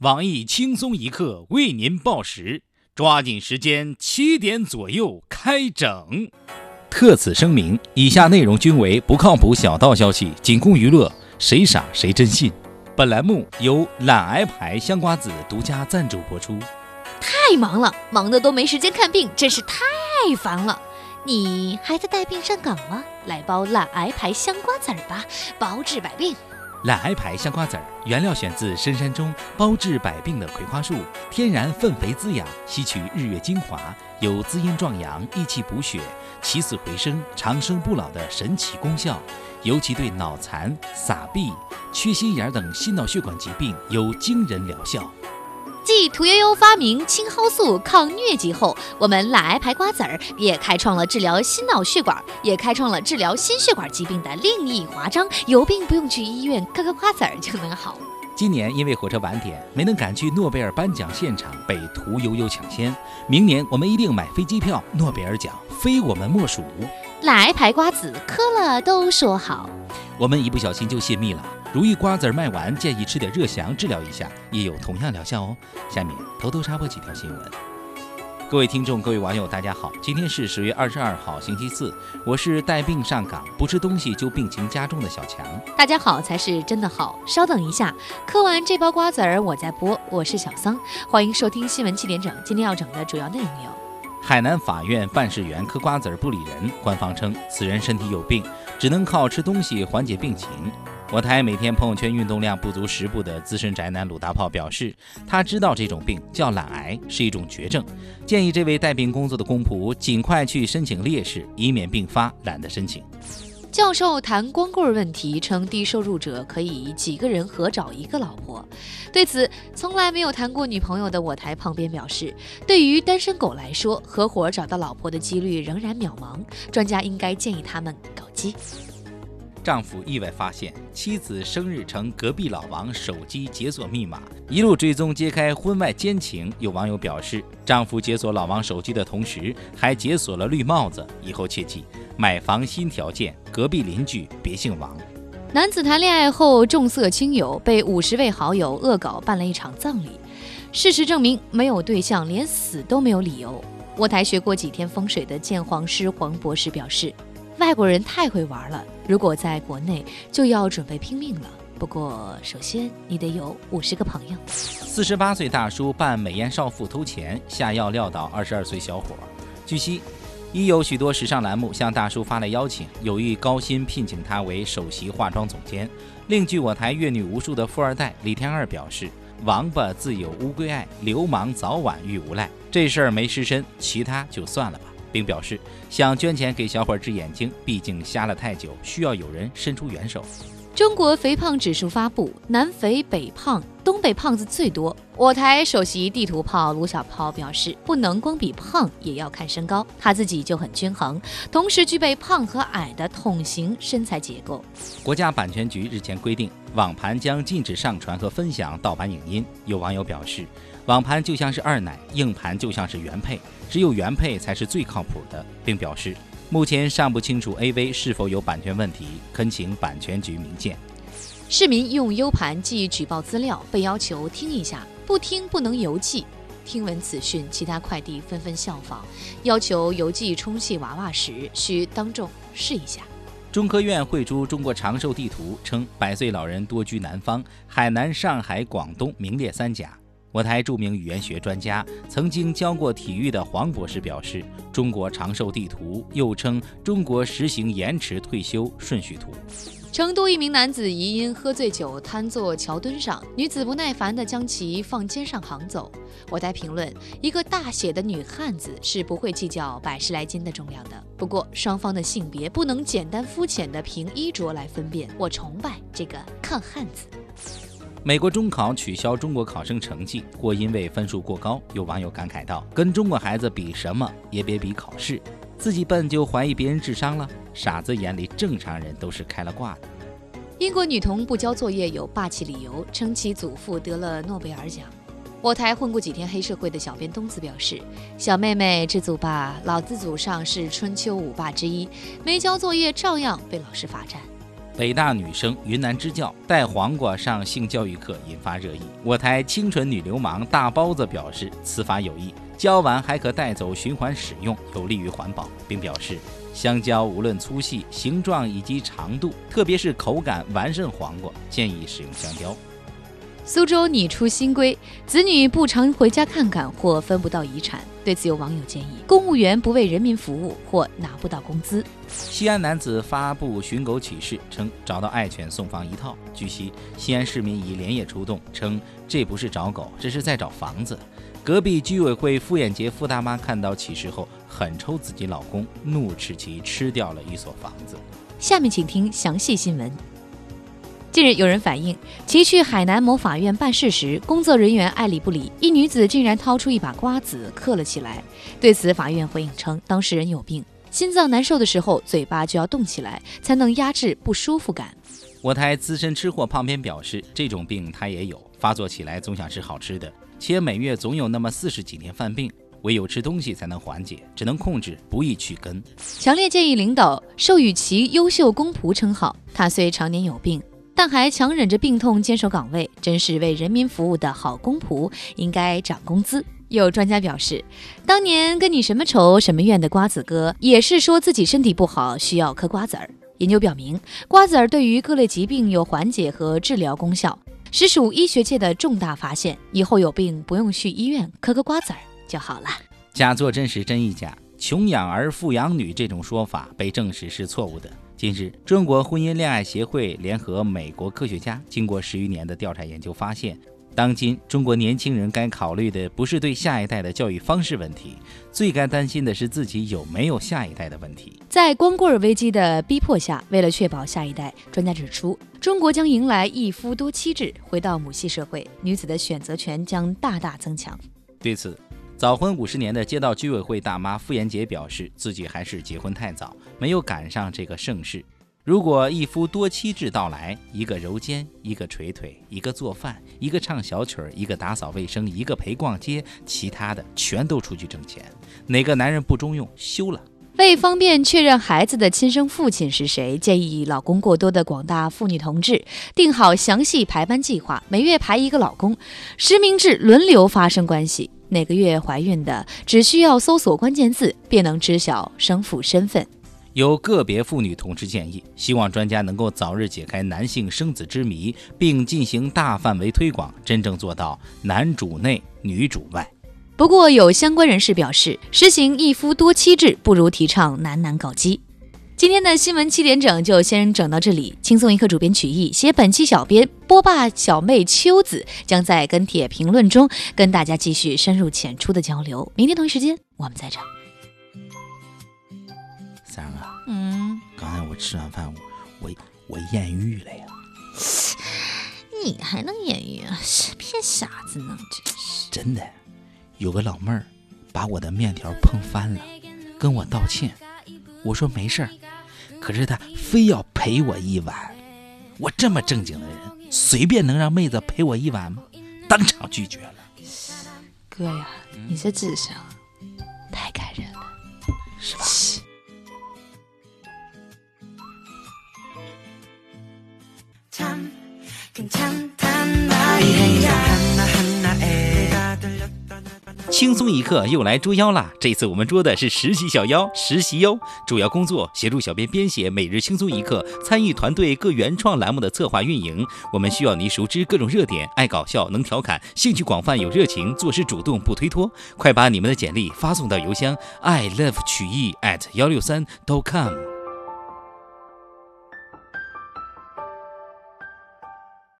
网易轻松一刻为您报时，抓紧时间，七点左右开整。特此声明，以下内容均为不靠谱小道消息，仅供娱乐，谁傻谁真信。本栏目由懒癌牌香瓜子独家赞助播出。太忙了，忙得都没时间看病，真是太烦了。你还在带病上岗吗？来包懒癌牌香瓜子儿吧，包治百病。懒癌牌香瓜子儿原料选自深山中包治百病的葵花树，天然粪肥滋养，吸取日月精华，有滋阴壮阳、益气补血、起死回生、长生不老的神奇功效，尤其对脑残、撒臂、缺心眼等心脑血管疾病有惊人疗效。继屠呦呦发明青蒿素抗疟疾后，我们懒癌牌瓜子儿也开创了治疗心脑血管，也开创了治疗心血管疾病的另一华章。有病不用去医院，嗑嗑瓜子儿就能好。今年因为火车晚点没能赶去诺贝尔颁奖现场，被屠呦呦抢先。明年我们一定买飞机票，诺贝尔奖非我们莫属。懒癌牌瓜子嗑了都说好，我们一不小心就泄密了。如意瓜子儿卖完，建议吃点热翔治疗一下，也有同样疗效哦。下面偷偷插播几条新闻。各位听众，各位网友，大家好，今天是十月二十二号，星期四，我是带病上岗，不吃东西就病情加重的小强。大家好才是真的好。稍等一下，嗑完这包瓜子儿我再播。我是小桑，欢迎收听新闻七点整。今天要整的主要内容有：海南法院办事员嗑瓜子儿不理人，官方称此人身体有病，只能靠吃东西缓解病情。我台每天朋友圈运动量不足十步的资深宅男鲁大炮表示，他知道这种病叫懒癌，是一种绝症，建议这位带病工作的公仆尽快去申请烈士，以免病发懒得申请。教授谈光棍问题，称低收入者可以几个人合找一个老婆。对此，从来没有谈过女朋友的我台旁边表示，对于单身狗来说，合伙找到老婆的几率仍然渺茫，专家应该建议他们搞基。丈夫意外发现妻子生日成隔壁老王手机解锁密码，一路追踪揭开婚外奸情。有网友表示，丈夫解锁老王手机的同时，还解锁了绿帽子。以后切记，买房新条件，隔壁邻居别姓王。男子谈恋爱后重色轻友，被五十位好友恶搞办了一场葬礼。事实证明，没有对象，连死都没有理由。我台学过几天风水的鉴黄师黄博士表示。外国人太会玩了，如果在国内就要准备拼命了。不过，首先你得有五十个朋友。四十八岁大叔扮美颜少妇偷钱，下药撂倒二十二岁小伙。据悉，已有许多时尚栏目向大叔发来邀请，有意高薪聘请他为首席化妆总监。另据我台阅女无数的富二代李天二表示：“王八自有乌龟爱，流氓早晚遇无赖。这事儿没失身，其他就算了吧。”并表示想捐钱给小伙治眼睛，毕竟瞎了太久，需要有人伸出援手。中国肥胖指数发布，南肥北胖，东北胖子最多。我台首席地图炮卢小炮表示，不能光比胖，也要看身高，他自己就很均衡，同时具备胖和矮的桶形身材结构。国家版权局日前规定，网盘将禁止上传和分享盗版影音。有网友表示。网盘就像是二奶，硬盘就像是原配，只有原配才是最靠谱的，并表示目前尚不清楚 AV 是否有版权问题，恳请版权局明鉴。市民用 U 盘寄举报资料，被要求听一下，不听不能邮寄。听闻此讯，其他快递纷纷效仿，要求邮寄充气娃娃时需当众试一下。中科院绘出中国长寿地图，称百岁老人多居南方，海南、上海、广东名列三甲。我台著名语言学专家、曾经教过体育的黄博士表示：“中国长寿地图又称中国实行延迟退休顺序图。”成都一名男子疑因喝醉酒瘫坐桥墩上，女子不耐烦地将其放肩上扛走。我台评论：一个大写的女汉子是不会计较百十来斤的重量的。不过双方的性别不能简单肤浅地凭衣着来分辨。我崇拜这个抗汉子。美国中考取消中国考生成绩，或因为分数过高。有网友感慨道：“跟中国孩子比什么也别比考试，自己笨就怀疑别人智商了。傻子眼里正常人都是开了挂的。”英国女童不交作业有霸气理由，称其祖父得了诺贝尔奖。我台混过几天黑社会的小编东子表示：“小妹妹知足吧，老子祖上是春秋五霸之一，没交作业照样被老师罚站。”北大女生云南支教带黄瓜上性教育课引发热议。我台清纯女流氓大包子表示，此法有益，教完还可带走循环使用，有利于环保，并表示香蕉无论粗细、形状以及长度，特别是口感完胜黄瓜，建议使用香蕉。苏州拟出新规，子女不常回家看看或分不到遗产。对此，有网友建议：公务员不为人民服务或拿不到工资。西安男子发布寻狗启事，称找到爱犬送房一套。据悉，西安市民已连夜出动，称这不是找狗，这是在找房子。隔壁居委会傅艳杰傅大妈看到启事后，狠抽自己老公，怒斥其吃掉了一所房子。下面请听详细新闻。近日，有人反映其去海南某法院办事时，工作人员爱理不理，一女子竟然掏出一把瓜子嗑了起来。对此，法院回应称，当事人有病，心脏难受的时候，嘴巴就要动起来，才能压制不舒服感。我台资深吃货胖边表示，这种病他也有，发作起来总想吃好吃的，且每月总有那么四十几天犯病，唯有吃东西才能缓解，只能控制，不易去根。强烈建议领导授予其优秀公仆称号。他虽常年有病。但还强忍着病痛坚守岗位，真是为人民服务的好公仆，应该涨工资。有专家表示，当年跟你什么仇什么怨的瓜子哥，也是说自己身体不好需要嗑瓜子儿。研究表明，瓜子儿对于各类疾病有缓解和治疗功效，实属医学界的重大发现。以后有病不用去医院，嗑个瓜子儿就好了。假作真时真亦假，穷养儿富养女这种说法被证实是错误的。近日，中国婚姻恋爱协会联合美国科学家，经过十余年的调查研究，发现，当今中国年轻人该考虑的不是对下一代的教育方式问题，最该担心的是自己有没有下一代的问题。在光棍危机的逼迫下，为了确保下一代，专家指出，中国将迎来一夫多妻制，回到母系社会，女子的选择权将大大增强。对此，早婚五十年的街道居委会大妈傅延杰表示，自己还是结婚太早，没有赶上这个盛世。如果一夫多妻制到来，一个揉肩，一个捶腿，一个做饭，一个唱小曲儿，一个打扫卫生，一个陪逛街，其他的全都出去挣钱，哪个男人不中用，休了。为方便确认孩子的亲生父亲是谁，建议老公过多的广大妇女同志定好详细排班计划，每月排一个老公，实名制轮流发生关系。哪个月怀孕的，只需要搜索关键字，便能知晓生父身份。有个别妇女同志建议，希望专家能够早日解开男性生子之谜，并进行大范围推广，真正做到男主内女主外。不过，有相关人士表示，实行一夫多妻制不如提倡男男搞基。今天的新闻七点整就先整到这里。轻松一刻主编曲艺，写本期小编波霸小妹秋子将在跟帖评论中跟大家继续深入浅出的交流。明天同一时间我们再整。三儿啊，嗯，刚才我吃完饭，我我艳遇了呀。你还能艳遇啊？是骗傻子呢，真是。真的，有个老妹儿把我的面条碰翻了，跟我道歉。我说没事儿，可是他非要陪我一晚。我这么正经的人，随便能让妹子陪我一晚吗？当场拒绝了。哥呀，你这智商太感人了，是吧？轻松一刻又来捉妖啦！这次我们捉的是实习小妖，实习哟，主要工作协助小编编写每日轻松一刻，参与团队各原创栏目的策划运营。我们需要你熟知各种热点，爱搞笑，能调侃，兴趣广泛，有热情，做事主动，不推脱。快把你们的简历发送到邮箱 i love 曲艺 at 幺六三 dot com。